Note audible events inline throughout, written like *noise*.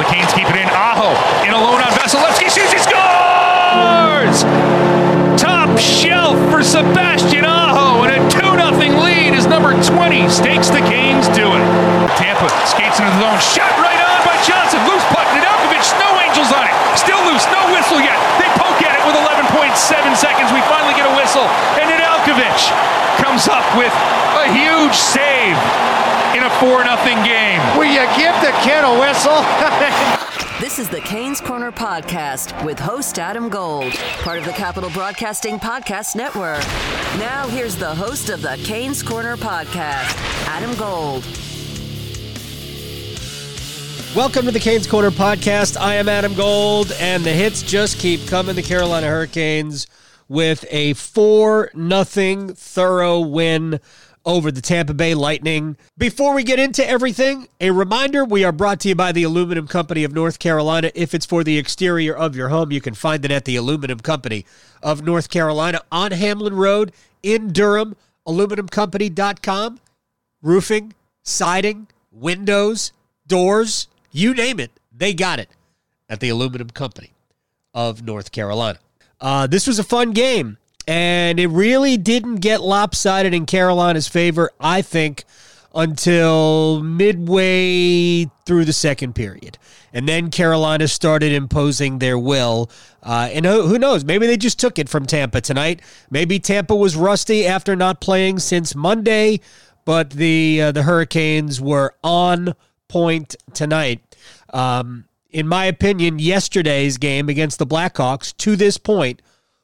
the Canes keep it in. Aho in alone on Vasilevsky shoots, he scores! Top shelf for Sebastian Aho, and a 2 0 lead as number 20 stakes the Canes do it. Tampa skates into the zone, shot right on by Johnson, loose puck, Nedeljkovic, snow angels on it, still loose, no whistle yet. They poke at it with 11.7 seconds. We finally get a whistle, and Nedeljkovic comes up with a huge save in a 4 0 game. Will you give the kid a whistle? *laughs* This is the Canes Corner Podcast with host Adam Gold, part of the Capital Broadcasting Podcast Network. Now, here's the host of the Canes Corner Podcast, Adam Gold. Welcome to the Canes Corner podcast. I am Adam Gold, and the hits just keep coming. The Carolina Hurricanes with a 4 nothing thorough win over the Tampa Bay Lightning. Before we get into everything, a reminder we are brought to you by the Aluminum Company of North Carolina. If it's for the exterior of your home, you can find it at the Aluminum Company of North Carolina on Hamlin Road in Durham. AluminumCompany.com. Roofing, siding, windows, doors, you name it, they got it at the Aluminum Company of North Carolina. Uh, this was a fun game. And it really didn't get lopsided in Carolina's favor, I think, until midway through the second period. And then Carolina started imposing their will. Uh, and who knows? Maybe they just took it from Tampa tonight. Maybe Tampa was rusty after not playing since Monday, but the uh, the Hurricanes were on point tonight. Um, in my opinion, yesterday's game against the Blackhawks to this point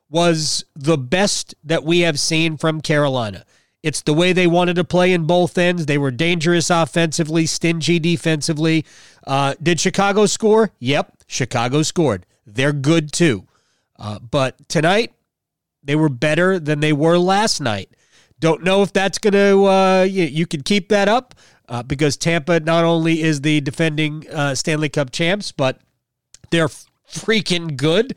was the best that we have seen from Carolina. It's the way they wanted to play in both ends. They were dangerous offensively, stingy defensively. Uh, did Chicago score? Yep, Chicago scored. They're good too. Uh, but tonight, they were better than they were last night. Don't know if that's going to, uh, you, you can keep that up uh, because Tampa not only is the defending uh, Stanley Cup champs, but they're freaking good.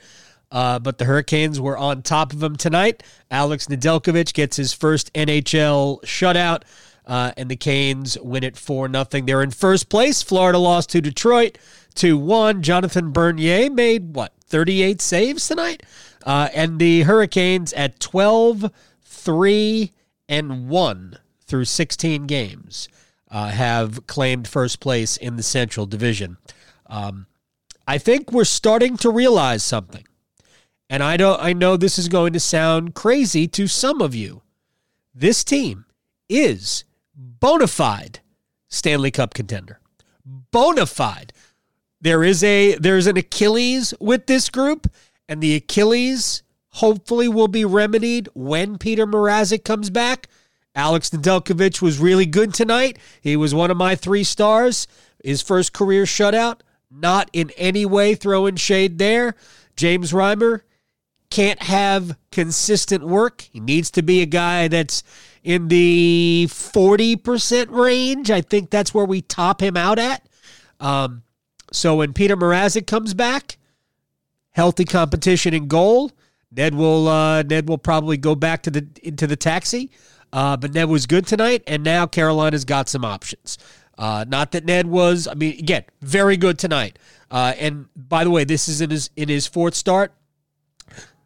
Uh, but the Hurricanes were on top of them tonight. Alex Nedeljkovic gets his first NHL shutout, uh, and the Canes win it 4 0. They're in first place. Florida lost to Detroit 2 1. Jonathan Bernier made, what, 38 saves tonight? Uh, and the Hurricanes at 12 3 and 1 through 16 games uh, have claimed first place in the Central Division. Um, I think we're starting to realize something. And I don't I know this is going to sound crazy to some of you. This team is bona fide Stanley Cup contender. Bona fide. There is a there's an Achilles with this group, and the Achilles hopefully will be remedied when Peter Mrazek comes back. Alex Nedeljkovic was really good tonight. He was one of my three stars. His first career shutout. Not in any way throwing shade there. James Reimer, can't have consistent work. He needs to be a guy that's in the 40% range. I think that's where we top him out at. Um, so when Peter Mrazek comes back, healthy competition in goal. Ned will uh, Ned will probably go back to the into the taxi. Uh, but Ned was good tonight, and now Carolina's got some options. Uh, not that Ned was, I mean, again, very good tonight. Uh, and by the way, this is in his in his fourth start.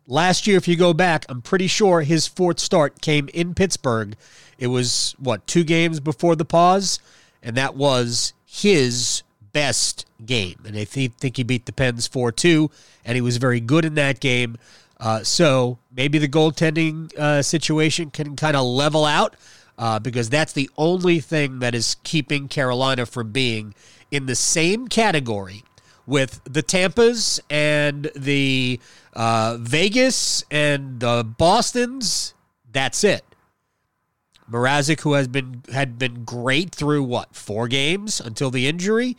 Last year, if you go back, I'm pretty sure his fourth start came in Pittsburgh. It was, what, two games before the pause? And that was his best game. And I think he beat the Pens 4 2, and he was very good in that game. Uh, so maybe the goaltending uh, situation can kind of level out uh, because that's the only thing that is keeping Carolina from being in the same category with the Tampas and the uh, Vegas and the Boston's. That's it. Mrazek, who has been had been great through what four games until the injury.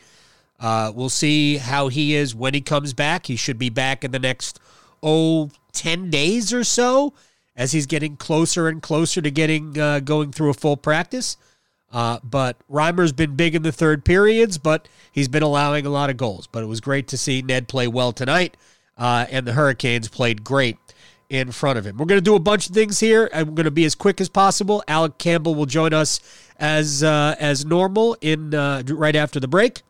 Uh, we'll see how he is when he comes back. He should be back in the next oh 10 days or so as he's getting closer and closer to getting uh, going through a full practice. Uh, but Reimer's been big in the third periods, but he's been allowing a lot of goals. But it was great to see Ned play well tonight, uh, and the Hurricanes played great in front of him. We're going to do a bunch of things here. I'm going to be as quick as possible. Alec Campbell will join us as uh, as normal in uh, right after the break.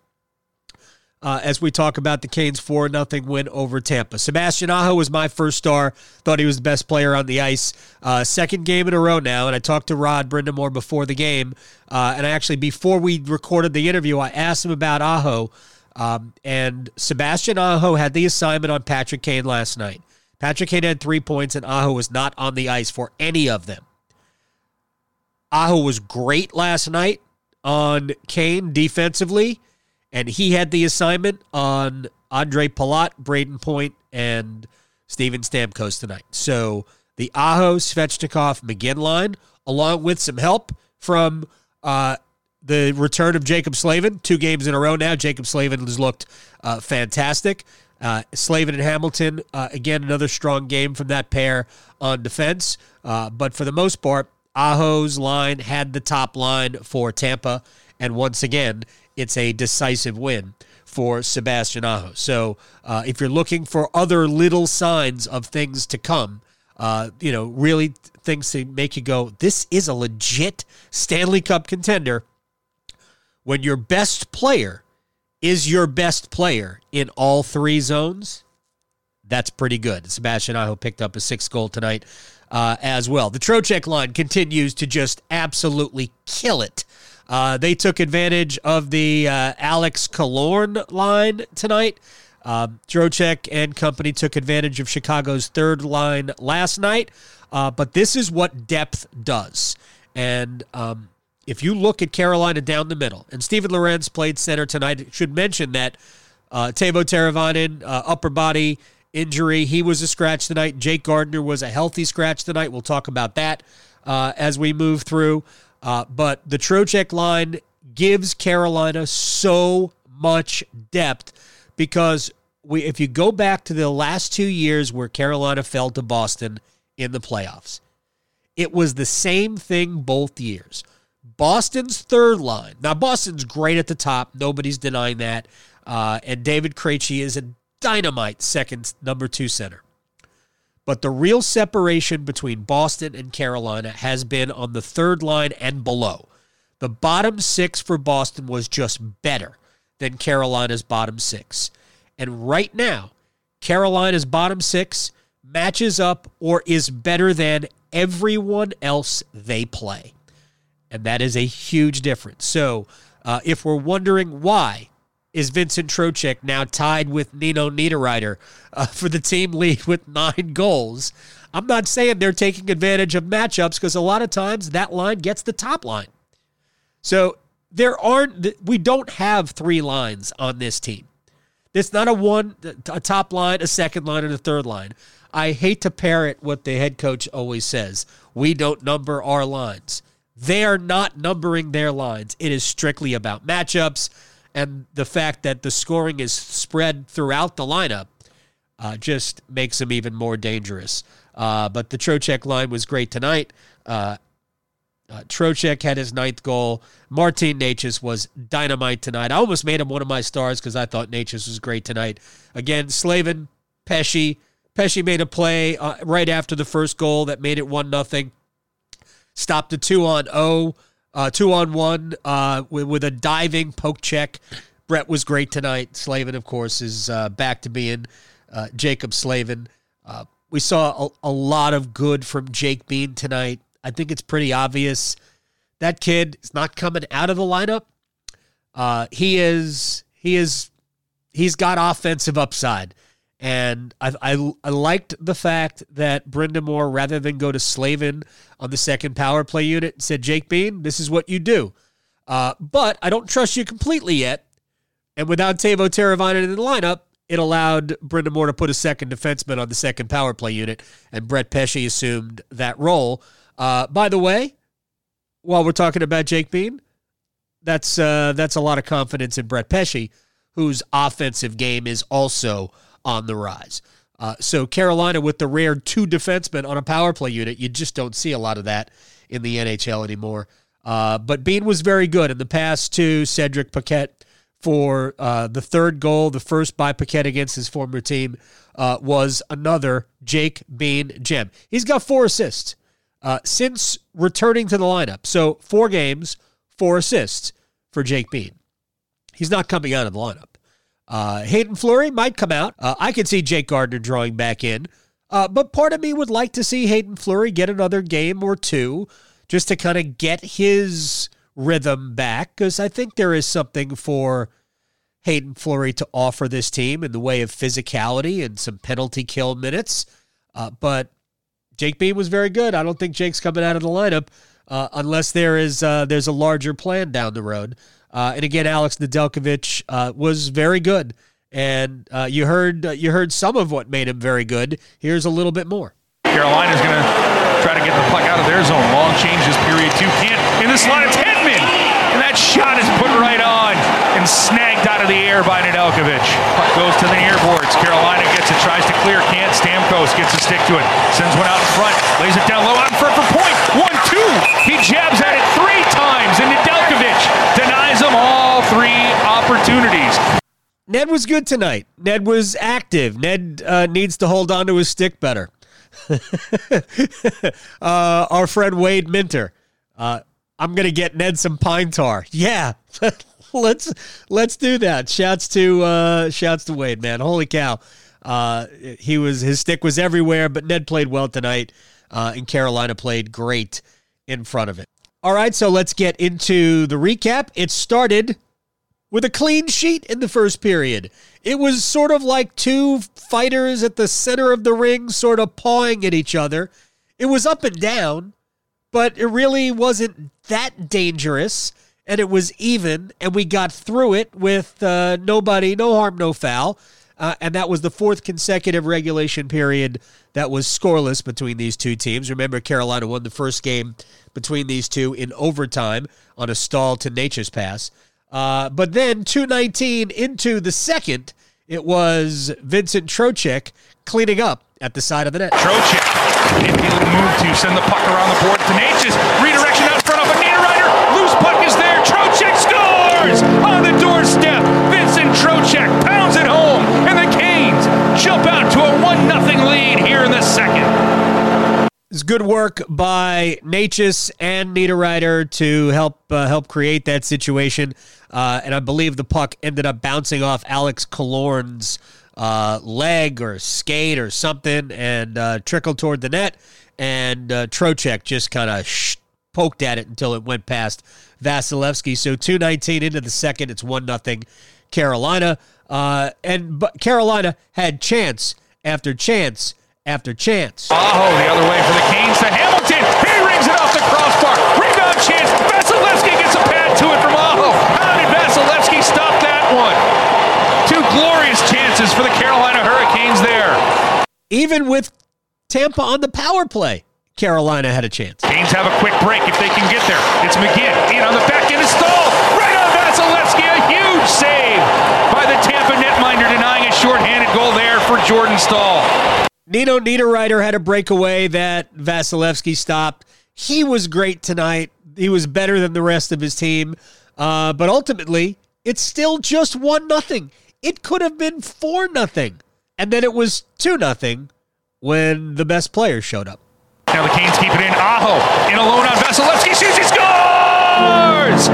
Uh, as we talk about the Canes 4 0 win over Tampa. Sebastian Aho was my first star. Thought he was the best player on the ice. Uh, second game in a row now, and I talked to Rod Brind'Amour before the game. Uh, and I actually, before we recorded the interview, I asked him about Aho. Um, and Sebastian Aho had the assignment on Patrick Kane last night. Patrick Kane had three points, and Aho was not on the ice for any of them. Aho was great last night on Kane defensively, and he had the assignment on Andre Palat, Brayden Point, and Steven Stamkos tonight. So the Aho, Svechnikov, McGinn line, along with some help from uh, the return of Jaccob Slavin, two games in a row now. Jaccob Slavin has looked uh, fantastic. Uh, Slavin and Hamilton, uh, again, another strong game from that pair on defense. Uh, but for the most part, Aho's line had the top line for Tampa. And once again, it's a decisive win for Sebastian Aho. So uh, if you're looking for other little signs of things to come, uh, you know, really things to make you go, this is a legit Stanley Cup contender. When your best player is your best player in all three zones, that's pretty good. Sebastian Aho picked up a sixth goal tonight uh, as well. The Trocheck line continues to just absolutely kill it. Uh, they took advantage of the uh, Alex Killorn line tonight. Um, Trocheck and company took advantage of Chicago's third line last night. Uh, but this is what depth does. And um, if you look at Carolina down the middle, and Steven Lorentz played center tonight, should mention that uh, Teuvo Teravainen, uh, upper body injury. He was a scratch tonight. Jake Gardiner was a healthy scratch tonight. We'll talk about that uh, as we move through. Uh, but the Trocheck line gives Carolina so much depth because we, if you go back to the last two years where Carolina fell to Boston in the playoffs, it was the same thing both years. Boston's third line. Now, Boston's great at the top. Nobody's denying that. Uh, and David Krejci is a dynamite second number two center. But the real separation between Boston and Carolina has been on the third line and below. The bottom six for Boston was just better than Carolina's bottom six. And right now, Carolina's bottom six matches up or is better than everyone else they play. And that is a huge difference. So, uh, if we're wondering why is Vincent Trocheck now tied with Nino Niederreiter uh, for the team lead with nine goals. I'm not saying they're taking advantage of matchups because a lot of times that line gets the top line. So there aren't, we don't have three lines on this team. It's not a one, a top line, a second line, and a third line. I hate to parrot what the head coach always says. We don't number our lines. They are not numbering their lines. It is strictly about matchups and the fact that the scoring is spread throughout the lineup uh, just makes him even more dangerous. Uh, but the Trocheck line was great tonight. Uh, uh, Trocheck had his ninth goal. Martin Necas was dynamite tonight. I almost made him one of my stars because I thought Necas was great tonight. Again, Slavin, Pesce. Pesce made a play uh, right after the first goal that made it 1 nothing. Stopped the 2 on 0 uh, two on one uh, with, with, a diving poke check. Brett was great tonight. Slavin, of course, is uh, back to being uh, Jaccob Slavin. Uh, we saw a, a, lot of good from Jake Bean tonight. I think it's pretty obvious that kid is not coming out of the lineup. Uh, he is. He is. He's got offensive upside. And I, I, I, liked the fact that Brind'Amour, rather than go to Slavin on the second power play unit, said, Jake Bean, this is what you do. Uh, but I don't trust you completely yet. And without Teuvo Teravainen in the lineup, it allowed Brind'Amour to put a second defenseman on the second power play unit, and Brett Pesce assumed that role. Uh, by the way, while we're talking about Jake Bean, that's uh, that's a lot of confidence in Brett Pesce, whose offensive game is also on the rise. Uh, so Carolina with the rare two defensemen on a power play unit, you just don't see a lot of that in the NHL anymore. Uh, but Bean was very good in the past to Cedric Paquette for uh, the third goal. The first by Paquette against his former team uh, was another Jake Bean gem. He's got four assists uh, since returning to the lineup. So four games, four assists for Jake Bean. He's not coming out of the lineup. Uh, Hayden Fleury might come out. Uh, I could see Jake Gardiner drawing back in. Uh, but part of me would like to see Hayden Fleury get another game or two just to kind of get his rhythm back because I think there is something for Hayden Fleury to offer this team in the way of physicality and some penalty kill minutes. Uh, but Jake Bean was very good. I don't think Jake's coming out of the lineup uh, unless there is uh, there's a larger plan down the road. Uh, and again, Alex Nedeljkovic uh, was very good, and uh, you heard you heard some of what made him very good. Here's a little bit more. Carolina's going to try to get the puck out of their zone. Long change changes, period two. Can't in the slot. It's Hedman, and that shot is put right on and snagged out of the air by Nedeljkovic. Puck goes to the near boards. Carolina gets it, tries to clear, can't. Stamkos gets a stick to it, sends one out in front, lays it down low out in front for point. One, two. He jabs at it three times, and Nedeljkovic denies him all three opportunities. Ned was good tonight. Ned was active. Ned uh, needs to hold on to his stick better. *laughs* uh, our friend Wade Minter. Uh, I'm gonna get Ned some pine tar. Yeah, *laughs* let's let's do that. Shouts to uh, shouts to Wade, man. Holy cow, uh, he was his stick was everywhere. But Ned played well tonight, uh, and Carolina played great in front of it. All right, so let's get into the recap. It started with a clean sheet in the first period. It was sort of like two fighters at the center of the ring, sort of pawing at each other. It was up and down, but it really wasn't that dangerous, and it was even, and we got through it with uh, nobody, no harm, no foul. Uh, and that was the fourth consecutive regulation period that was scoreless between these two teams. Remember, Carolina won the first game between these two in overtime on a Staal to Nature's pass. Uh, but then 219 into the second, it was Vincent Trocheck cleaning up at the side of the net. Nifty little move to send the puck around the board. Tenacious redirection out front of a Niederreiter. Loose puck is there. Trocheck scores on the doorstep. Vincent Trocheck pounds it home, and the Canes jump out to a one 0 lead here in the second. It's good work by Necas and Niederreiter to help uh, help create that situation, uh, and I believe the puck ended up bouncing off Alex Killorn's uh, leg or skate or something, and uh, trickled toward the net. And uh, Trocheck just kind of sh- poked at it until it went past Vasilevsky. So two nineteen into the second, it's one nothing Carolina, uh, and but Carolina had chance after chance after chance. Aho the other way for the Canes to Hamilton. He rings it off the crossbar. Rebound chance. Vasilevsky gets a pad to it from Aho. How did Vasilevsky stop that one? Two glorious chances for the Carolina Hurricanes there. Even with Tampa on the power play, Carolina had a chance. Canes have a quick break if they can get there. It's McGinn in on the back end of Staal. Right on Vasilevsky. A huge save by the Tampa netminder denying a shorthanded goal there for Jordan Staal. Nino Niederreiter had a breakaway that Vasilevsky stopped. He was great tonight. He was better than the rest of his team. Uh, but ultimately, it's still just one nothing. It could have been four nothing, and then it was two nothing when the best player showed up. Now the Canes keep it in. Aho in alone on Vasilevsky shoots. He scores!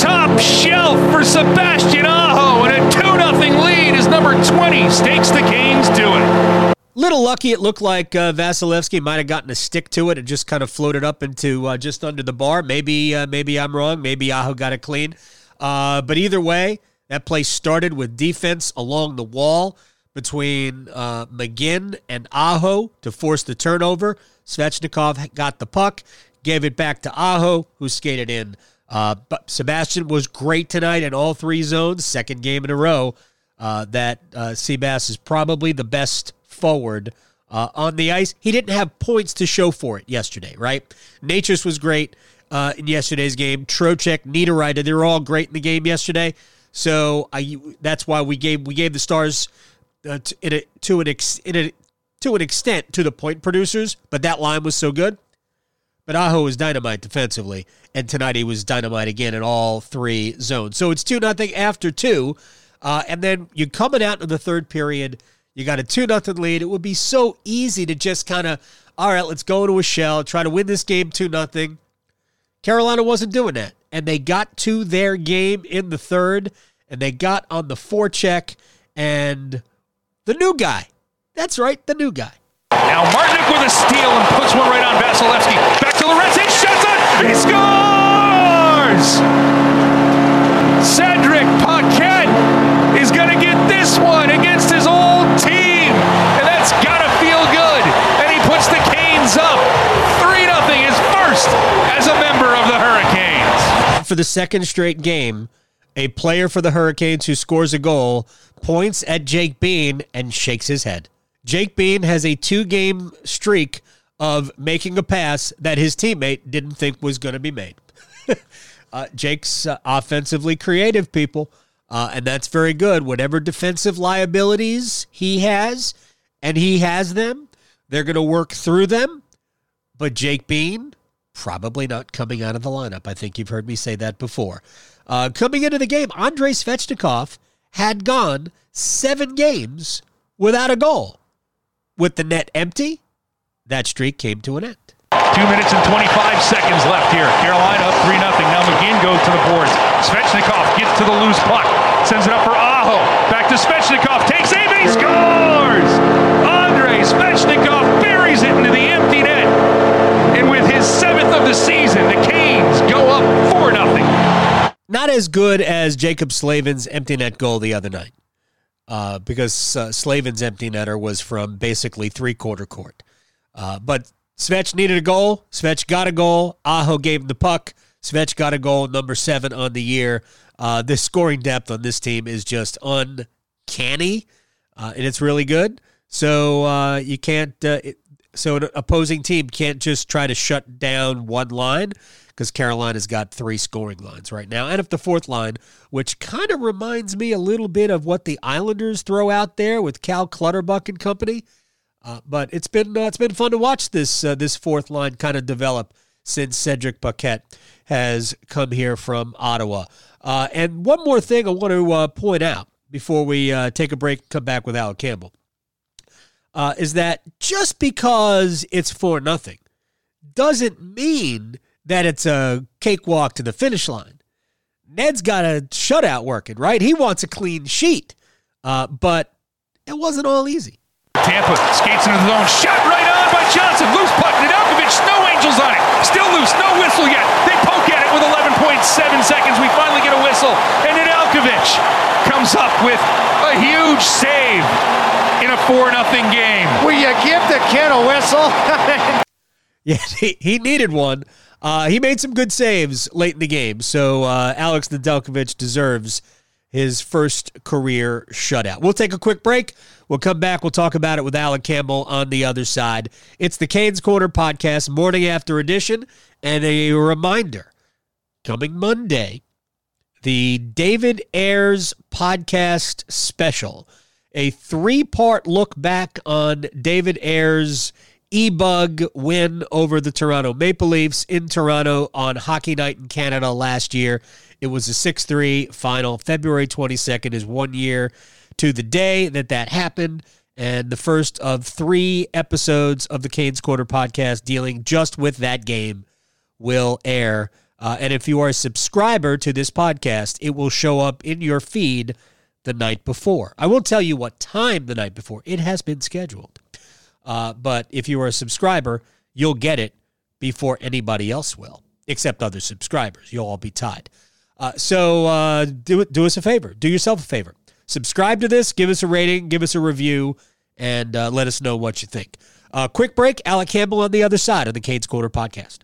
Top shelf for Sebastian Aho, and a two nothing lead as number twenty stakes the Canes to it. Little lucky, it looked like uh, Vasilevsky might have gotten a stick to it and just kind of floated up into uh, just under the bar. Maybe, uh, maybe I'm wrong. Maybe Aho got it clean. Uh, but either way, that play started with defense along the wall between uh, McGinn and Aho to force the turnover. Svechnikov got the puck, gave it back to Aho, who skated in. Uh, but Sebastian was great tonight in all three zones. Second game in a row that uh, Seabass is probably the best forward uh, on the ice. He didn't have points to show for it yesterday, right? Necas was great uh, in yesterday's game. Trocheck, Niederreiter, they were all great in the game yesterday. So I that's why we gave we gave the stars uh, to, a, to an ex, a, to an extent to the point producers, but that line was so good. But Aho was dynamite defensively, and tonight he was dynamite again in all three zones. So it's two nothing after two, uh, and then you're coming out in the third period you got a 2 nothing lead. It would be so easy to just kind of, all right, let's go into a shell, try to win this game 2 nothing. Carolina wasn't doing that. And they got to their game in the third, and they got on the forecheck, and the new guy. That's right, the new guy. Now Martinook with a steal and puts one right on Vasilevsky. Back to Lorentz. He shots it. He scores! Cedric Paquette is going to get this one against his that's got to feel good. And he puts the Canes up. 3 0 his first as a member of the Hurricanes. For the second straight game, a player for the Hurricanes who scores a goal points at Jake Bean and shakes his head. Jake Bean has a two game streak of making a pass that his teammate didn't think was going to be made. *laughs* uh, Jake's uh, offensively creative, people, uh, and that's very good. Whatever defensive liabilities he has, and he has them, they're going to work through them. But Jake Bean, probably not coming out of the lineup. I think you've heard me say that before. Uh, coming into the game, Andrei Svechnikov had gone seven games without a goal. With the net empty, that streak came to an end. Two minutes and 25 seconds left here. Carolina up 3 0. Now McGinn goes to the boards. Svechnikov gets to the loose puck. Sends it up for Aho. Back to Svechnikov. Takes aim and he scores! Svechnikov buries it into the empty net. And with his seventh of the season, the Canes go up 4 0. Not as good as Jaccob Slavin's empty net goal the other night uh, because uh, Slavin's empty netter was from basically three quarter court. Uh, but Svech needed a goal. Svech got a goal. Aho gave him the puck. Svech got a goal, number seven on the year. Uh, the scoring depth on this team is just uncanny, uh, and it's really good. So uh, you can't. It, so an opposing team can't just try to shut down one line because Carolina's got three scoring lines right now. And if the fourth line, which kind of reminds me a little bit of what the Islanders throw out there with Cal Clutterbuck and company. Uh, but it's been uh, it's been fun to watch this uh, this fourth line kind of develop since Cedric Paquette has come here from Ottawa. Uh, and one more thing I want to uh, point out before we uh, take a break, come back with Al Campbell, is that just because it's for nothing doesn't mean that it's a cakewalk to the finish line. Ned's got a shutout working, right? He wants a clean sheet, uh, but it wasn't all easy. Tampa skates into the zone, shot right on by Johnson, loose puck, Nedeljkovic, no angels on it, still loose, no whistle yet. They poke at it with 11.7 seconds. We finally get a whistle, and Nedeljkovic comes up with a huge save in a 4 0 game. Will you give the kid a whistle? *laughs* yeah, he, he needed one. Uh, he made some good saves late in the game, so uh, Alex Nedeljkovic deserves his first career shutout. We'll take a quick break. We'll come back. We'll talk about it with Alan Campbell on the other side. It's the Canes Corner podcast, morning after edition, and a reminder coming Monday, the David Ayres podcast special, a three part look back on David Ayres' e-bug win over the Toronto Maple Leafs in Toronto on Hockey Night in Canada last year. It was a 6-3 final. February 22nd is one year to the day that that happened and the first of 3 episodes of the Canes Corner podcast dealing just with that game will air. Uh, and if you are a subscriber to this podcast, it will show up in your feed the night before. I won't tell you what time the night before. It has been scheduled. Uh, but if you are a subscriber, you'll get it before anybody else will, except other subscribers. You'll all be tied. Uh, so uh, do do us a favor. Do yourself a favor. Subscribe to this. Give us a rating. Give us a review, and uh, let us know what you think. Uh, quick break. Alec Campbell on the other side of the Canes Corner podcast.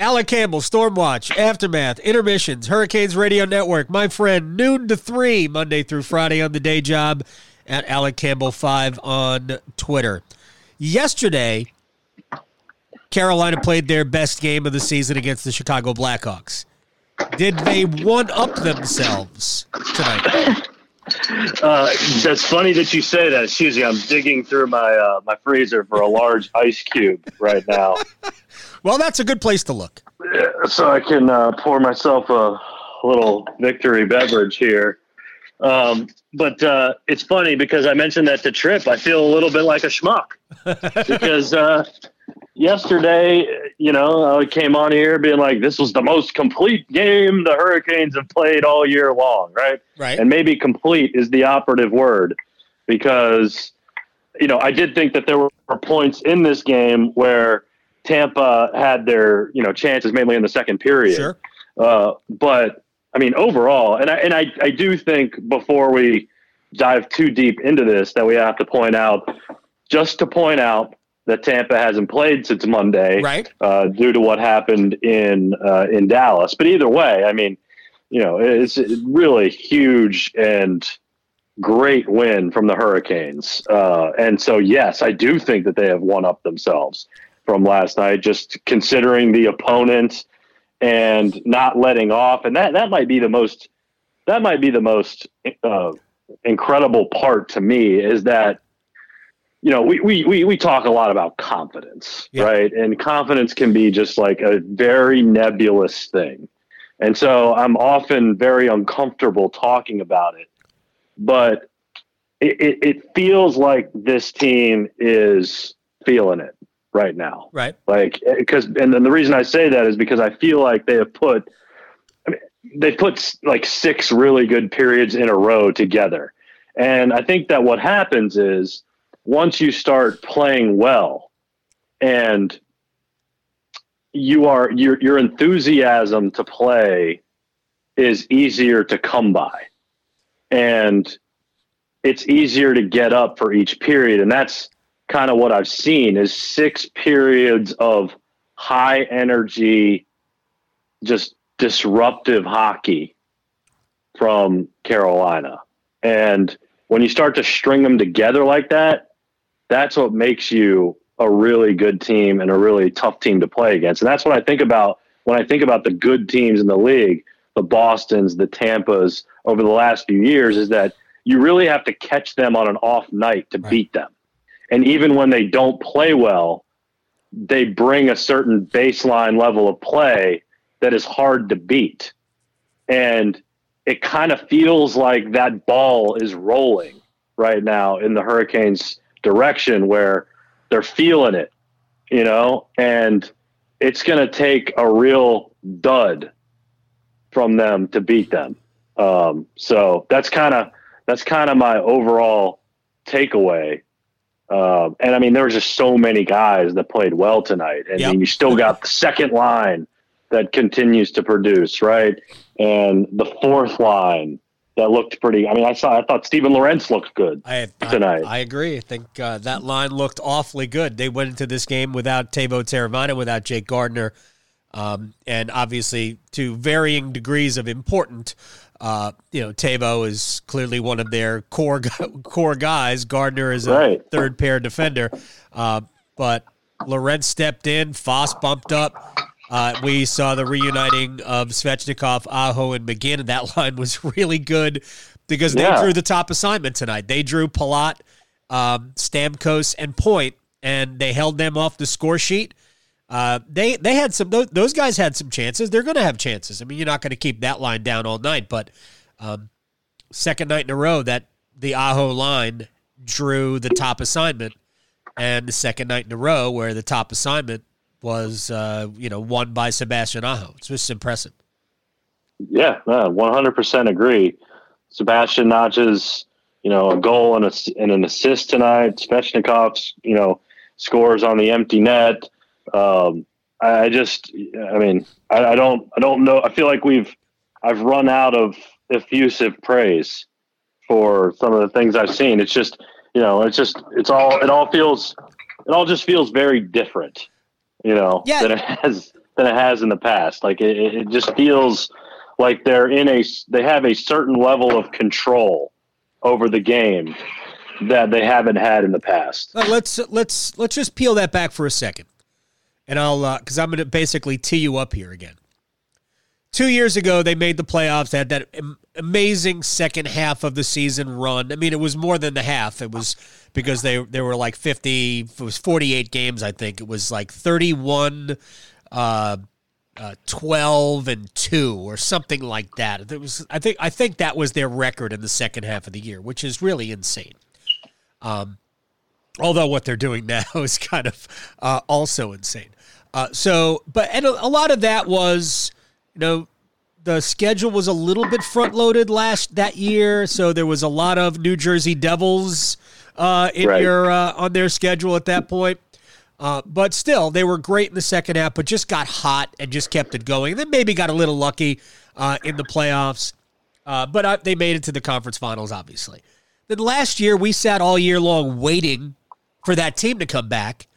Alec Campbell, Stormwatch, Aftermath, Intermissions, Hurricanes Radio Network. My friend, noon to three, Monday through Friday on the day job at Alec Campbell five on Twitter. Yesterday, Carolina played their best game of the season against the Chicago Blackhawks. Did they one up themselves tonight? Uh, that's funny that you say that. Excuse me, I'm digging through my uh, my freezer for a large ice cube right now. *laughs* well, that's a good place to look. So I can uh, pour myself a little victory beverage here. Um, but uh, it's funny because I mentioned that to Trip. I feel a little bit like a schmuck *laughs* because uh, yesterday, you know, I came on here being like, this was the most complete game the Hurricanes have played all year long, right? Right. And maybe complete is the operative word because, you know, I did think that there were points in this game where Tampa had their, you know, chances mainly in the second period. Sure. Uh, but I mean, overall, and I, and I, I do think before we dive too deep into this that we have to point out, just to point out that Tampa hasn't played since Monday, Right. uh, due to what happened in uh, in Dallas. But either way, I mean, you know, it's really huge and great win from the Hurricanes. Uh, and so, yes, I do think that they have one up themselves from last night, just considering the opponent and not letting off. And that, that might be the most, that might be the most uh, incredible part to me is that, you know, we, we, we, we talk a lot about confidence, Yeah. right? And confidence can be just like a very nebulous thing. And so I'm often very uncomfortable talking about it. But it, it, it feels like this team is feeling it right now. Right. Like, eh, because, and then the reason I say that is because I feel like they have put, I mean, they put like six really good periods in a row together. And I think that what happens is once you start playing well and you are, your, your enthusiasm to play is easier to come by and it's easier to get up for each period. And that's, kind of what I've seen is six periods of high energy, just disruptive hockey from Carolina. And when you start to string them together like that, that's what makes you a really good team and a really tough team to play against. And that's what I think about when I think about the good teams in the league, the Bostons, the Tampas over the last few years is that you really have to catch them on an off night to Right. beat them. And even when they don't play well, they bring a certain baseline level of play that is hard to beat. And it kind of feels like that ball is rolling right now in the Hurricanes' direction where they're feeling it, you know, and it's going to take a real dud from them to beat them. Um, so that's kind of that's kind of my overall takeaway. Um, and I mean, there were just so many guys that played well tonight, and Yep. you still got the second line that continues to produce, right? And the fourth line that looked pretty. I mean, I saw. I thought Steven Lorentz looked good. I, I, Tonight. I agree. I think uh, that line looked awfully good. They went into this game without Teuvo Teravainen, without Jake Gardiner, um, and obviously to varying degrees of important. Uh, you know, Teuvo is clearly one of their core core guys. Gardiner is a Right. third pair defender, uh, but Lorentz stepped in. Foss bumped up. Uh, we saw the reuniting of Svechnikov, Aho, and McGinn, and that *laughs* line was really good because they Yeah. drew the top assignment tonight. They drew Palat, um, Stamkos, and Point, and they held them off the score sheet. Uh, they they had some those, those guys had some chances. They're going to have chances. I mean, you're not going to keep that line down all night, but um, second night in a row that the Aho line drew the top assignment, and the second night in a row where the top assignment was uh, you know won by Sebastian Aho. It's just impressive. Yeah, one hundred percent agree. Sebastian notches you know, a goal and, a, and an assist tonight. Svechnikov's, you know, scores on the empty net. Um, I, just, I mean, I, I don't, I don't know. I feel like we've, I've run out of effusive praise for some of the things I've seen. It's just, you know, it's just, it's all, it all feels, it all just feels very different, you know, Yeah. than it has, than it has in the past. Like it, it just feels like they're in a, they have a certain level of control over the game that they haven't had in the past. Let's let's let's just peel that back for a second, and I'll because I'm going to basically tee you up here again. Two years ago, they made the playoffs. They had that amazing second half of the season run. I mean, it was more than the half. It was because they they were like 50. It was 48 games, I think. It was like 31. Uh, uh, 12 and 2 or something like that. It was I think I think that was their record in the second half of the year, which is really insane. Um although what they're doing *laughs* now is kind of uh, also insane. Uh, so, but and a, a lot of that was, you know, the schedule was a little bit front loaded last that year, so there was a lot of New Jersey Devils uh, in Right. your uh, on their schedule at that point. Uh, but still, they were great in the second half, but just got hot and just kept it going. And then maybe got a little lucky uh, in the playoffs, uh, but uh, they made it to the conference finals, obviously. Then last year, we sat all year long waiting for that team to come back,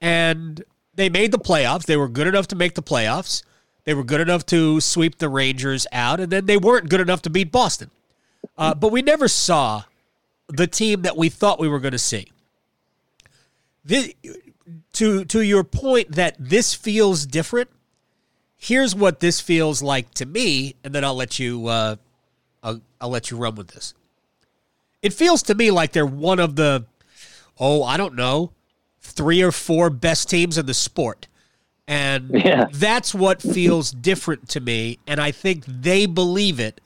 and they made the playoffs. They were good enough to make the playoffs. They were good enough to sweep the Rangers out, and then they weren't good enough to beat Boston. Uh, but we never saw the team that we thought we were going to see. This, to to your point that this feels different. Here's what this feels like to me, and then I'll let you uh, I'll, I'll let you run with this. It feels to me like they're one of the oh I don't know three or four best teams in the sport. And Yeah. that's what feels different to me. And I think they believe it.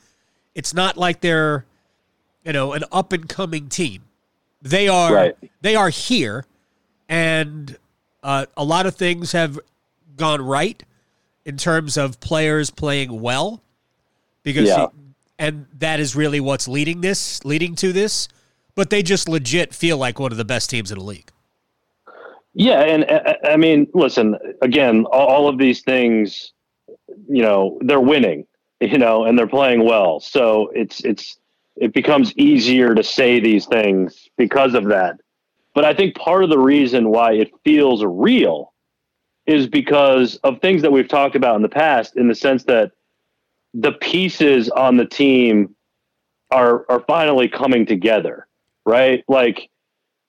It's not like they're, you know, an up and coming team. They are Right. they are here and uh, a lot of things have gone right in terms of players playing well because Yeah. and that is really what's leading this leading to this but they just legit feel like one of the best teams in the league Yeah, and uh, I mean, listen, again, all of these things, you know, they're winning, you know, and they're playing well. So it's it's it becomes easier to say these things because of that. But I think part of the reason why it feels real is because of things that we've talked about in the past in the sense that the pieces on the team are are finally coming together, right? Like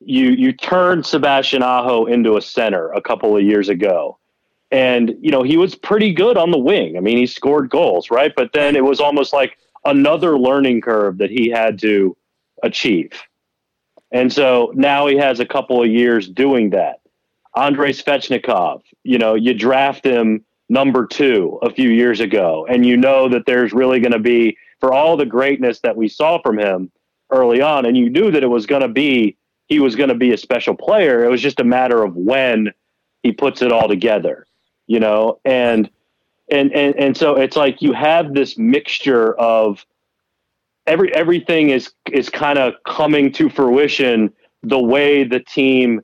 you you turned Sebastian Aho into a center a couple of years ago. And you know, he was pretty good on the wing. I mean, he scored goals, right? But then it was almost like another learning curve that he had to achieve. And so now he has a couple of years doing that. Andrei Svechnikov, you know, you draft him number two a few years ago, and you know that there's really going to be, for all the greatness that we saw from him early on, and you knew that it was going to be, he was going to be a special player. It was just a matter of when he puts it all together, you know, and, and, and, and so it's like you have this mixture of every, everything is, is kind of coming to fruition the way the team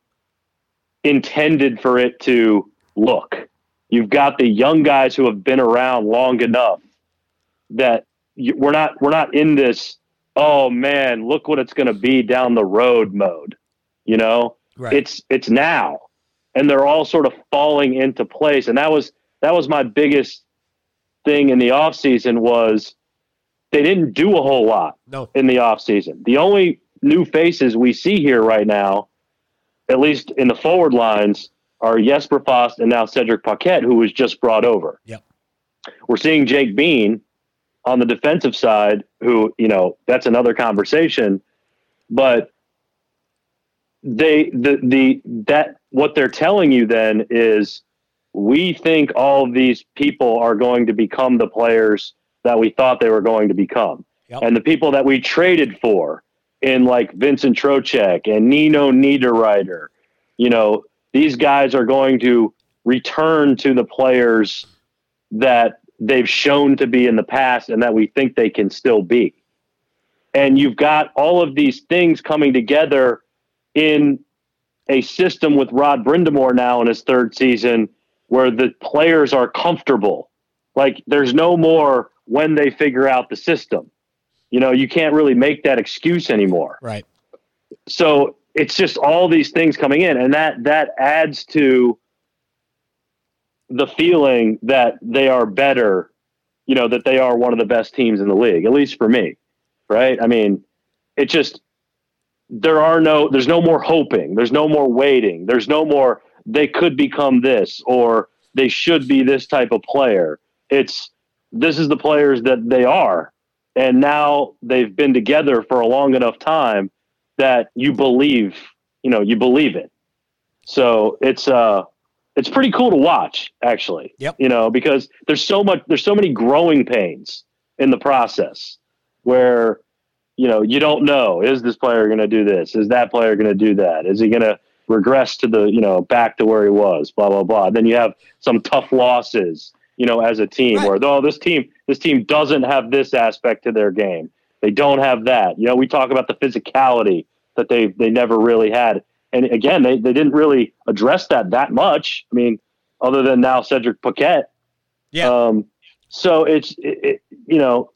intended for it to look. You've got the young guys who have been around long enough that you, we're not we're not in this oh man look what it's going to be down the road mode. You know, Right. it's it's now, and they're all sort of falling into place. And that was that was my biggest thing in the off season was they didn't do a whole lot no in the off season. The only new faces we see here right now, at least in the forward lines, are Jesper Fast and now Cedric Paquette, who was just brought over. Yep. We're seeing Jake Bean on the defensive side, who, you know, that's another conversation. But they the the that what they're telling you then is we think all of these people are going to become the players that we thought they were going to become. Yep. And the people that we traded for in like Vincent Trocheck and Nino Niederreiter, you know, these guys are going to return to the players that they've shown to be in the past and that we think they can still be. And you've got all of these things coming together in a system with Rod Brind'Amour now in his third season where the players are comfortable. Like there's no more when they figure out the system. You know, you can't really make that excuse anymore right so it's just all these things coming in and that that adds to the feeling that they are better you know that they are one of the best teams in the league at least for me right i mean it just there are no there's no more hoping there's no more waiting there's no more they could become this or they should be this type of player it's this is the players that they are and now they've been together for a long enough time that you believe, you know, you believe it. So it's uh it's pretty cool to watch actually. Yep. You know, because there's so much there's so many growing pains in the process where you know, you don't know is this player going to do this? Is that player going to do that? Is he going to regress to the you know back to where he was. Blah blah blah. Then you have some tough losses, you know, as a team Right. where though this team this team doesn't have this aspect to their game. They don't have that. You know, we talk about the physicality that they they never really had. And again, they, they didn't really address that that much. I mean, other than now Cedric Paquette. Yeah. Um, so it's it, it, you know,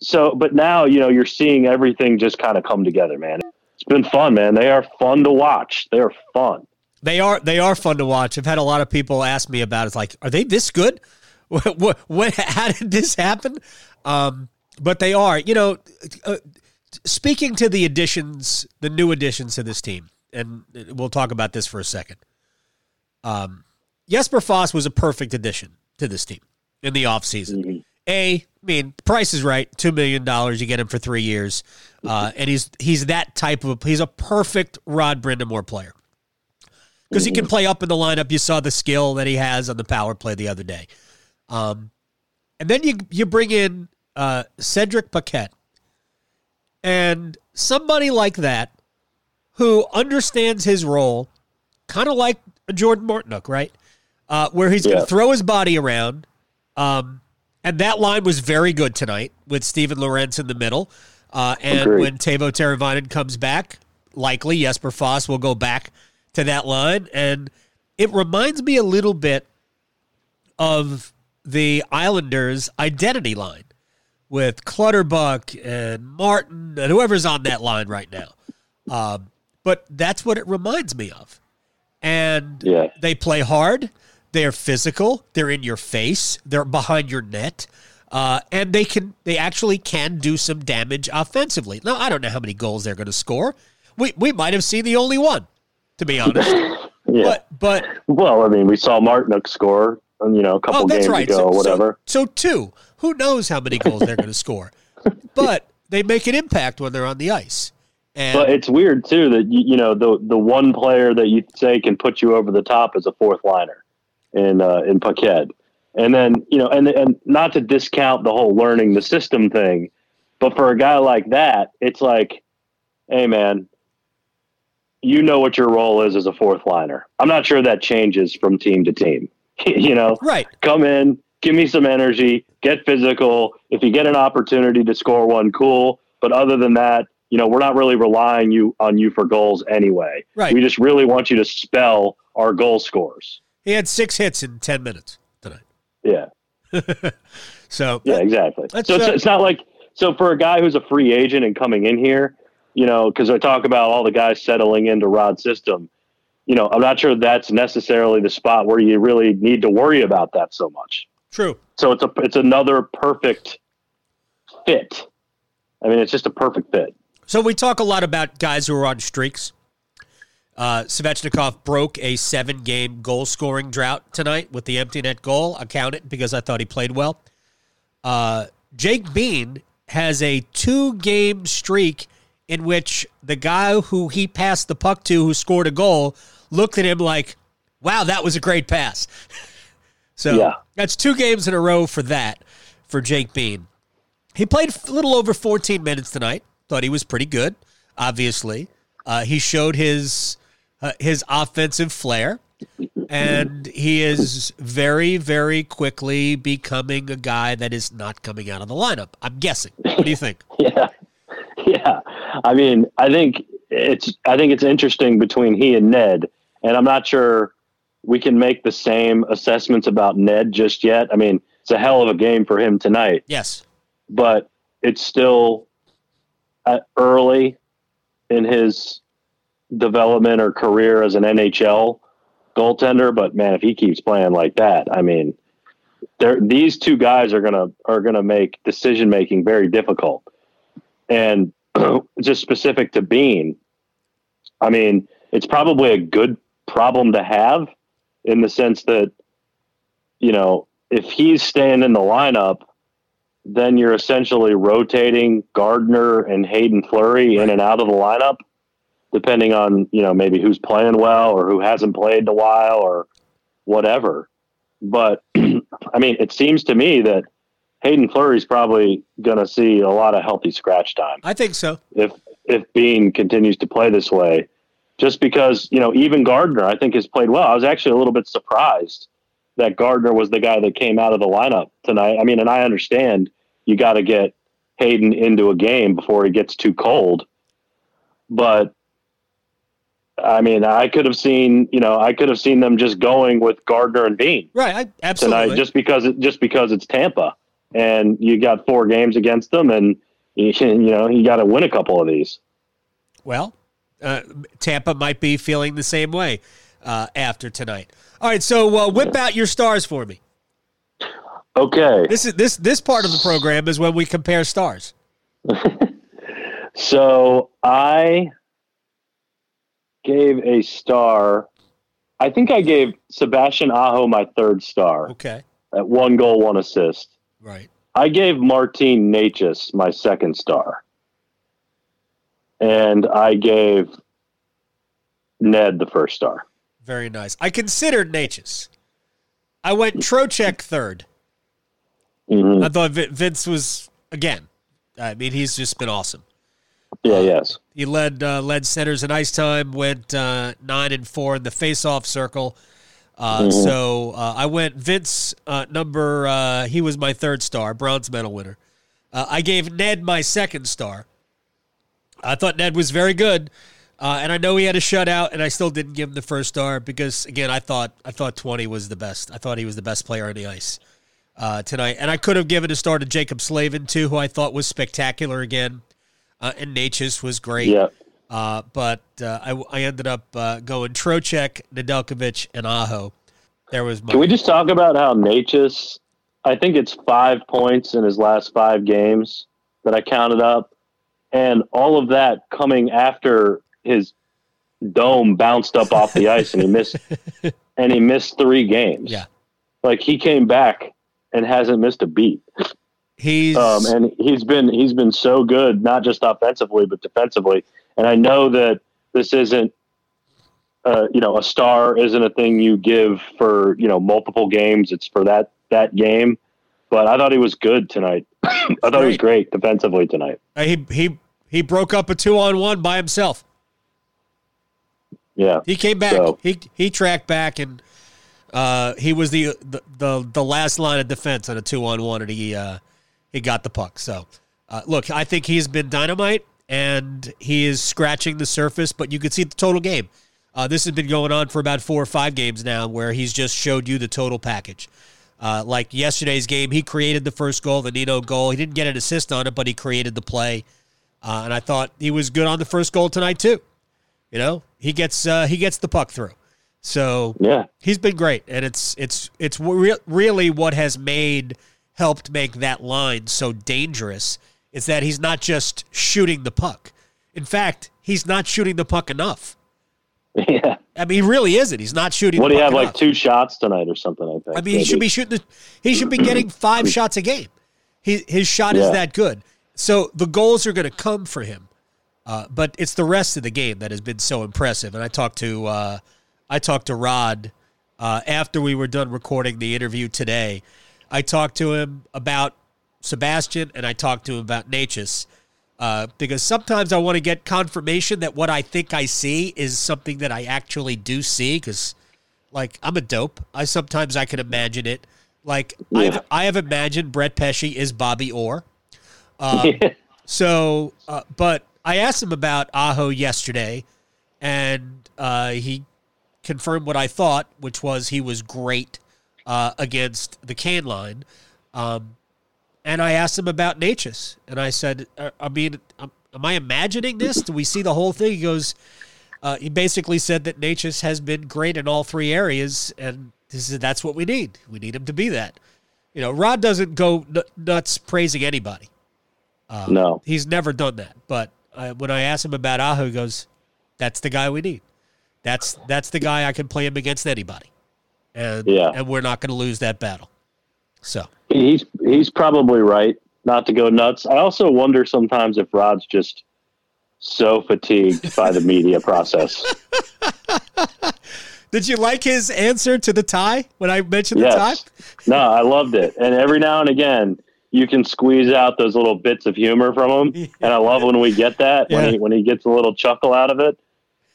so but now you know you're seeing everything just kind of come together, man. It's been fun, man. They are fun to watch. They are fun. They are they are fun to watch. I've had a lot of people ask me about. It. It's like, are they this good? *laughs* What, what, what how did this happen? Um, but they are. You know, uh, speaking to the additions, the new additions to this team, and we'll talk about this for a second. Um, Jesper Fast was a perfect addition to this team in the offseason. A, I mean, price is right. Two million dollars, you get him for three years, uh, and he's he's that type of he's a perfect Rod Brind'Amour player because he can play up in the lineup. You saw the skill that he has on the power play the other day, um, and then you you bring in uh, Cedric Paquette and somebody like that who understands his role, kind of like Jordan Martinook, right? Uh, where he's going to throw his body around. Um, and that line was very good tonight with Steven Lorentz in the middle. Uh, and Agreed. when Teuvo Teravainen comes back, likely Jesper Fast will go back to that line. And it reminds me a little bit of the Islanders' identity line with Clutterbuck and Martin and whoever's on that line right now. Um, but that's what it reminds me of. And Yeah. they play hard. They're physical. They're in your face. They're behind your net. Uh, and they can they actually can do some damage offensively. Now I don't know how many goals they're going to score. We we might have seen the only one, to be honest. *laughs* Yeah. but but well, I mean, we saw Martinook score, um, you know, a couple oh, that's games right. ago, so, or whatever. So, so two. Who knows how many goals they're going *laughs* to score? But they make an impact when they're on the ice. And But it's weird too that you, you know the the one player that you say can put you over the top is a fourth liner in uh, in Paquette, and then you know and and not to discount the whole learning the system thing, but for a guy like that, it's like, hey man, you know what your role is as a fourth liner. I'm not sure that changes from team to team. *laughs* you know, right. come in, give me some energy, get physical. If you get an opportunity to score one, cool. But other than that, you know, we're not really relying you on you for goals anyway. Right. We just really want you to spell our goal scores. He had six hits in 10 minutes tonight. Yeah. *laughs* So, Yeah, exactly. So it's, uh, it's not like so for a guy who's a free agent and coming in here, you know, because I talk about all the guys settling into Rod's system. You know, I'm not sure that's necessarily the spot where you really need to worry about that so much. true. So it's a it's another perfect fit. I mean, it's just a perfect fit. So, we talk a lot about guys who are on streaks. Uh, Svechnikov broke a seven game goal scoring drought tonight with the empty net goal. I count it because I thought he played well. Uh, Jake Bean has a two game streak in which the guy who he passed the puck to, who scored a goal, looked at him like, wow, that was a great pass. *laughs* so Yeah. that's two games in a row for that, for Jake Bean. He played a little over 14 minutes tonight. Thought he was pretty good, obviously. Uh, he showed his uh, his offensive flair, and he is very, very quickly becoming a guy that is not coming out of the lineup. I'm guessing. What do you think? *laughs* Yeah, yeah. I mean, I think it's I think it's interesting between he and Ned, and I'm not sure we can make the same assessments about Ned just yet. I mean, it's a hell of a game for him tonight, Yes. but it's still uh, early in his development or career as an NHL goaltender. But man, if he keeps playing like that, I mean, these two guys are gonna are gonna make decision making very difficult. And *clears throat* just specific to Bean, I mean, it's probably a good problem to have in the sense that you know if he's staying in the lineup then you're essentially rotating Gardiner and Haydn Fleury in and out of the lineup, depending on you know maybe who's playing well or who hasn't played in a while or whatever. But *clears throat* I mean, it seems to me that Haydn Fleury's probably going to see a lot of healthy scratch time I think so. if if Bean continues to play this way. just because you know even Gardiner I think has played well. I was actually a little bit surprised that Gardiner was the guy that came out of the lineup tonight. I mean, and I understand you got to get Haydn into a game before he gets too cold, but I mean, I could have seen, you know, I could have seen them just going with Gardiner and Bean Right, I, absolutely. tonight, just because it, just because it's Tampa, and you got four games against them, and you, *laughs* you know you got to win a couple of these. Well, uh, Tampa might be feeling the same way uh, after tonight. All right, so uh, whip out your stars for me. Okay, This is this this part of the program is when we compare stars. *laughs* so I gave a star. I think I gave Sebastian Aho my third star Okay, at one goal, one assist. right. I gave Martin Necas my second star. And I gave Ned the first star. Very nice. I considered Necas. I went Trocheck third. Mhm. I thought Vince was again. I mean, he's just been awesome. Yeah, yes. He led uh, led centers in ice time, went uh, nine and four in the face-off circle. Uh, So uh, I went Vince uh, number. Uh, he was my third star, bronze medal winner. Uh, I gave Ned my second star. I thought Ned was very good, uh, and I know he had a shutout, and I still didn't give him the first star because again, I thought I thought twenty was the best. I thought he was the best player on the ice uh, tonight, and I could have given a star to Jaccob Slavin too, who I thought was spectacular again, uh, and Necas was great. Yeah. Uh, but uh, I, I ended up uh, going Trocheck, Nedeljkovic, and Aho. There was my Can we just talk about how Necas, I think it's five points in his last five games that I counted up. And all of that coming after his dome bounced up off the ice and he missed *laughs* and he missed three games. Yeah. Like he came back and hasn't missed a beat. He's Um, and he's been he's been so good, not just offensively but defensively. And I know that this isn't, uh, you know, a star isn't a thing you give for you know multiple games. It's for that that game. But I thought he was good tonight. *coughs* I thought he was great defensively tonight. uh, he he he broke up a two on one by himself. Yeah, He came back. So- He he tracked back and uh, he was the, the the the last line of defense on a two on one, and he uh, he got the puck. So uh, look, I think he's been dynamite, and he is scratching the surface. But you can see the total game. Uh, this has been going on for about four or five games now, where he's just showed you the total package. Uh, like yesterday's game, he created the first goal, the Nino goal. He didn't get an assist on it, but he created the play, uh, and I thought he was good on the first goal tonight too. You know, he gets uh, he gets the puck through. So yeah, he's been great, and it's it's it's re- really what has made helped make that line so dangerous. Is that he's not just shooting the puck. In fact, he's not shooting the puck enough. *laughs* yeah. I mean, he really isn't. He's not shooting. What the do you have like two shots tonight or something? I think. I mean, he should be shooting. The, he should be getting *clears throat* five shots a game. He, his shot is that good. So the goals are going to come for him. Uh, but it's the rest of the game that has been so impressive. And I talked to uh, I talked to Rod uh, after we were done recording the interview today. I talked to him about Sebastian and I talked to him about Necas. Uh, because sometimes I want to get confirmation that what I think I see is something that I actually do see. Because, like, I'm a dope. I sometimes I can imagine it. Like I've I have imagined Brett Pesce is Bobby Orr. Um, *laughs* so, uh, but I asked him about Aho yesterday, and uh, he confirmed what I thought, which was he was great uh, against the can line. Um, and I asked him about Necas, and I said, uh, I mean, um, am I imagining this? Do we see the whole thing? He goes, uh, he basically said that Necas has been great in all three areas, and this is, that's what we need. We need him to be that. You know, Rod doesn't go n- nuts praising anybody. no. He's never done that. But uh, when I asked him about Aho, he goes, "That's the guy we need. That's that's the guy I can play him against anybody, and Yeah. and we're not going to lose that battle." So He's he's probably right not to go nuts. I also wonder sometimes if Rod's just so fatigued by the media process. *laughs* Did you like his answer to the tie when I mentioned the tie? *laughs* No, I loved it. And every now and again, you can squeeze out those little bits of humor from him, *laughs* and I love when we get that Yeah. when he when he gets a little chuckle out of it.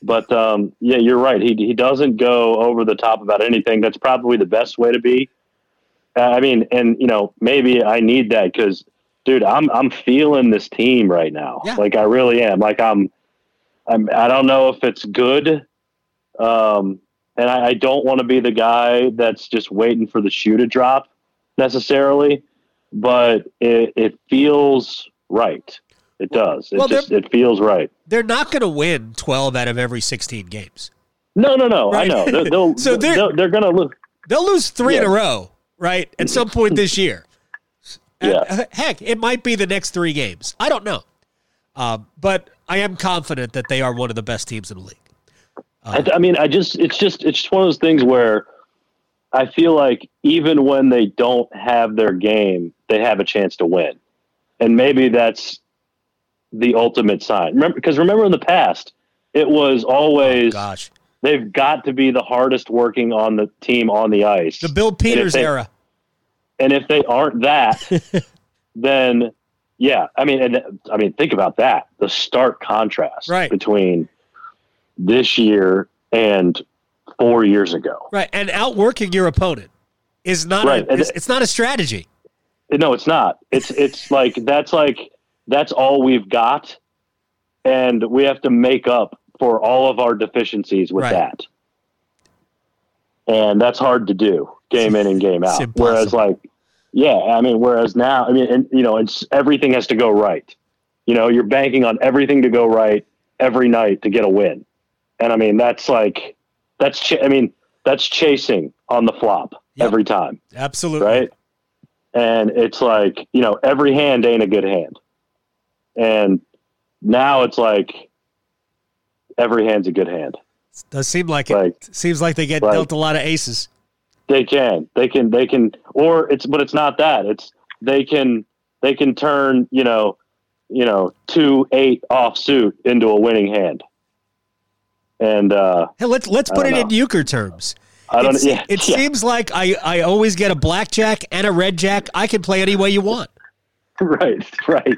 But um, yeah, you're right. He he doesn't go over the top about anything. That's probably the best way to be. Uh, I mean, and you know, maybe I need that because, dude, I'm I'm feeling this team right now. Yeah. Like I really am. Like I'm, I'm. I don't know if it's good. Um, and I, I don't want to be the guy that's just waiting for the shoe to drop necessarily, but it, it feels right. It does. It well, just it feels right. They're not going to win 12 out of every 16 games. No, no, no. Right. I know. They're, they'll, *laughs* So they're- they're they're gonna look. They'll lose three in a row, right? At some point this year. *laughs* Yeah. uh, heck, it might be the next three games. I don't know. Um, but I am confident that they are one of the best teams in the league. I, I mean, I just it's just it's just one of those things where I feel like even when they don't have their game, they have a chance to win, and maybe that's the ultimate sign. Remember, because remember in the past, it was always oh, Gosh. they've got to be the hardest working on the team on the ice. The Bill Peters they- era. and if they aren't that, *laughs* then yeah, I mean, and I mean, think about that. The stark contrast Right. between this year and four years ago. Right. And outworking your opponent is not right. A, it's, it's not a strategy. No, it's not. It's it's like that's like that's all we've got, and we have to make up for all of our deficiencies with Right. that. And that's hard to do, game in and game *laughs* out. Whereas, like, yeah, I mean, whereas now, I mean, and you know, it's everything has to go right. You know, you're banking on everything to go right every night to get a win, and I mean, that's like that's ch- I mean, that's chasing on the flop Yep. every time Absolutely. right? And it's like, you know, every hand ain't a good hand. And now it's like every hand's a good hand. It Does seem like it. Seems like they get like- dealt a lot of aces. They can, they can, they can, or it's, but it's not that. It's they can, they can turn, you know, you know, two eight off suit into a winning hand. And uh, Hey, let's let's put it don't in euchre terms. I don't. It's- *laughs* yeah, it yeah, seems like I, I always get a blackjack and a red jack. I can play any way you want. *laughs* right, right.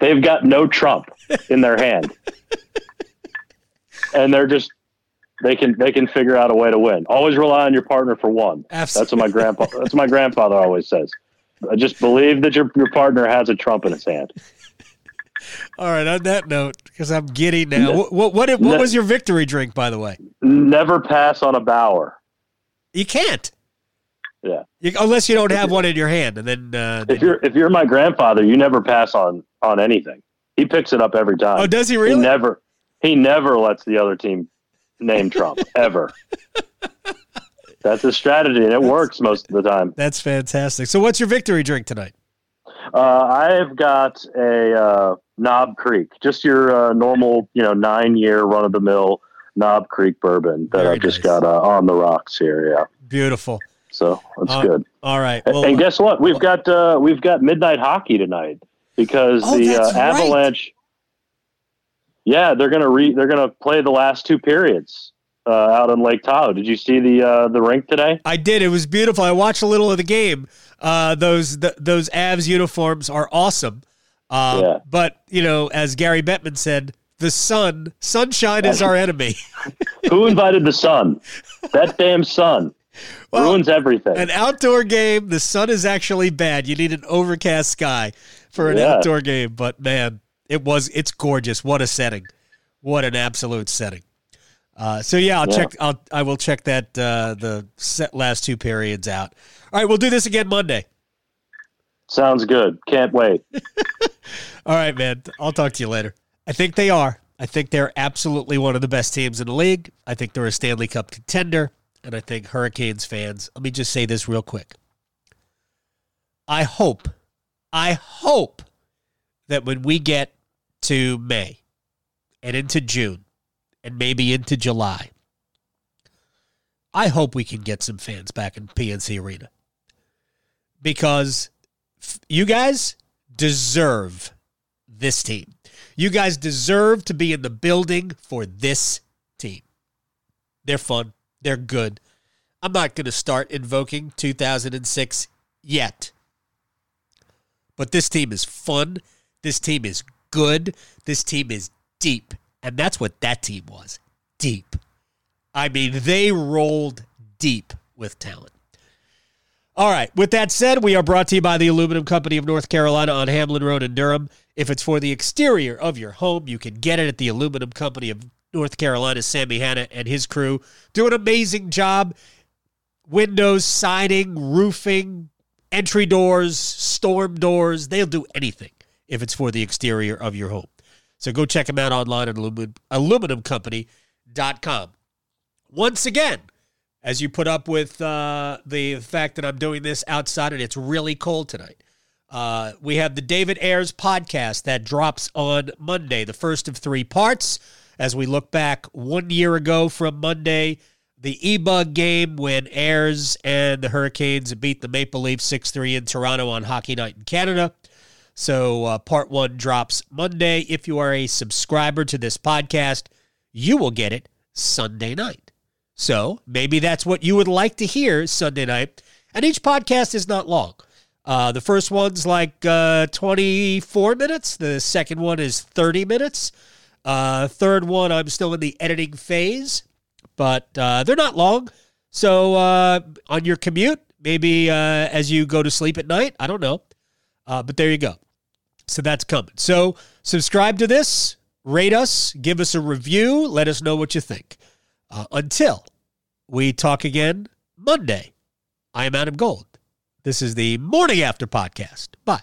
They've got no trump in their hand, and they're just they can they can figure out a way to win. Always rely on your partner for one. Absolutely. That's what my grandpa. That's what my grandfather always says. Uh, just believe that your your partner has a trump in his hand. All right. On that note, because I'm giddy now. What what what, what No. was your victory drink, by the way? Never pass on a bower. You can't. Yeah. You, unless you don't have one in your hand, and then uh, If you're if you're my grandfather, you never pass on on anything. He picks it up every time. oh, does he He really? never he never lets the other team name Trump *laughs* ever. That's a strategy, and it works most of the time. That's fantastic. So, what's your victory drink tonight? Uh, I've got a uh, Knob Creek, just your uh, normal, you know, nine year run of the mill Knob Creek bourbon that Very I've just got uh, on the rocks here. Yeah, Beautiful. So that's Uh, good. All right. And- Well, and guess what? We've got uh, we've got midnight hockey tonight because Oh, the uh, that's right. Avalanche. Yeah, they're gonna re they're gonna play the last two periods uh, out in Lake Tahoe. Did you see the uh, the rink today? I did. It was beautiful. I watched a little of the game. Uh, those th- those Avs uniforms are awesome. Um, Yeah. But you know, as Gary Bettman said, the sun, sunshine is *laughs* our enemy. *laughs* Who invited the sun? That damn sun *laughs* Well, ruins everything. An outdoor game, the sun is actually bad. You need an overcast sky for an Yeah. outdoor game. But man, it was it's gorgeous. What a setting! What an absolute setting. Uh, so yeah, I'll Yeah. check. I'll I will check that uh, the set last two periods out. All right, we'll do this again Monday. Sounds good. Can't wait. *laughs* All right, man. I'll talk to you later. I think they are. I think they're absolutely one of the best teams in the league. I think they're a Stanley Cup contender. And I think Hurricanes fans, let me just say this real quick. I hope, I hope that when we get to May and into June and maybe into July, I hope we can get some fans back in PNC Arena. Because you guys deserve this team. You guys deserve to be in the building for this team. They're fun. They're good. I'm not going to start invoking 2006 yet. But this team is fun. This team is good. This team is deep. And that's what that team was deep. I mean, they rolled deep with talent. All right. With that said, we are brought to you by the Aluminum Company of North Carolina on Hamlin Road in Durham. If it's for the exterior of your home, you can get it at the Aluminum Company of North Carolina. Sammy Hanna and his crew do an amazing job. Windows, siding, roofing, entry doors, storm doors. They'll do anything if it's for the exterior of your home. So go check them out online at aluminum, aluminumcompany.com. Once again, as you put up with uh, the fact that I'm doing this outside and it's really cold tonight. Uh, we have the David Ayres podcast that drops on Monday, the first of three parts. As we look back one year ago from Monday, the E-Bug game when Ayres and the Hurricanes beat the Maple Leafs 6 3 in Toronto on Hockey Night in Canada. So, uh, part one drops Monday. If you are a subscriber to this podcast, you will get it Sunday night. So maybe that's what you would like to hear Sunday night. And each podcast is not long. Uh, the first one's like uh, 24 minutes. The second one is 30 minutes. Uh, third one, I'm still in the editing phase, but uh, they're not long. So uh, on your commute, maybe uh, as you go to sleep at night, I don't know. but there you go. So that's coming. So subscribe to this, rate us, give us a review, let us know what you think. Uh, until we talk again Monday, I am Adam Gold. This is the Morning After Podcast. Bye.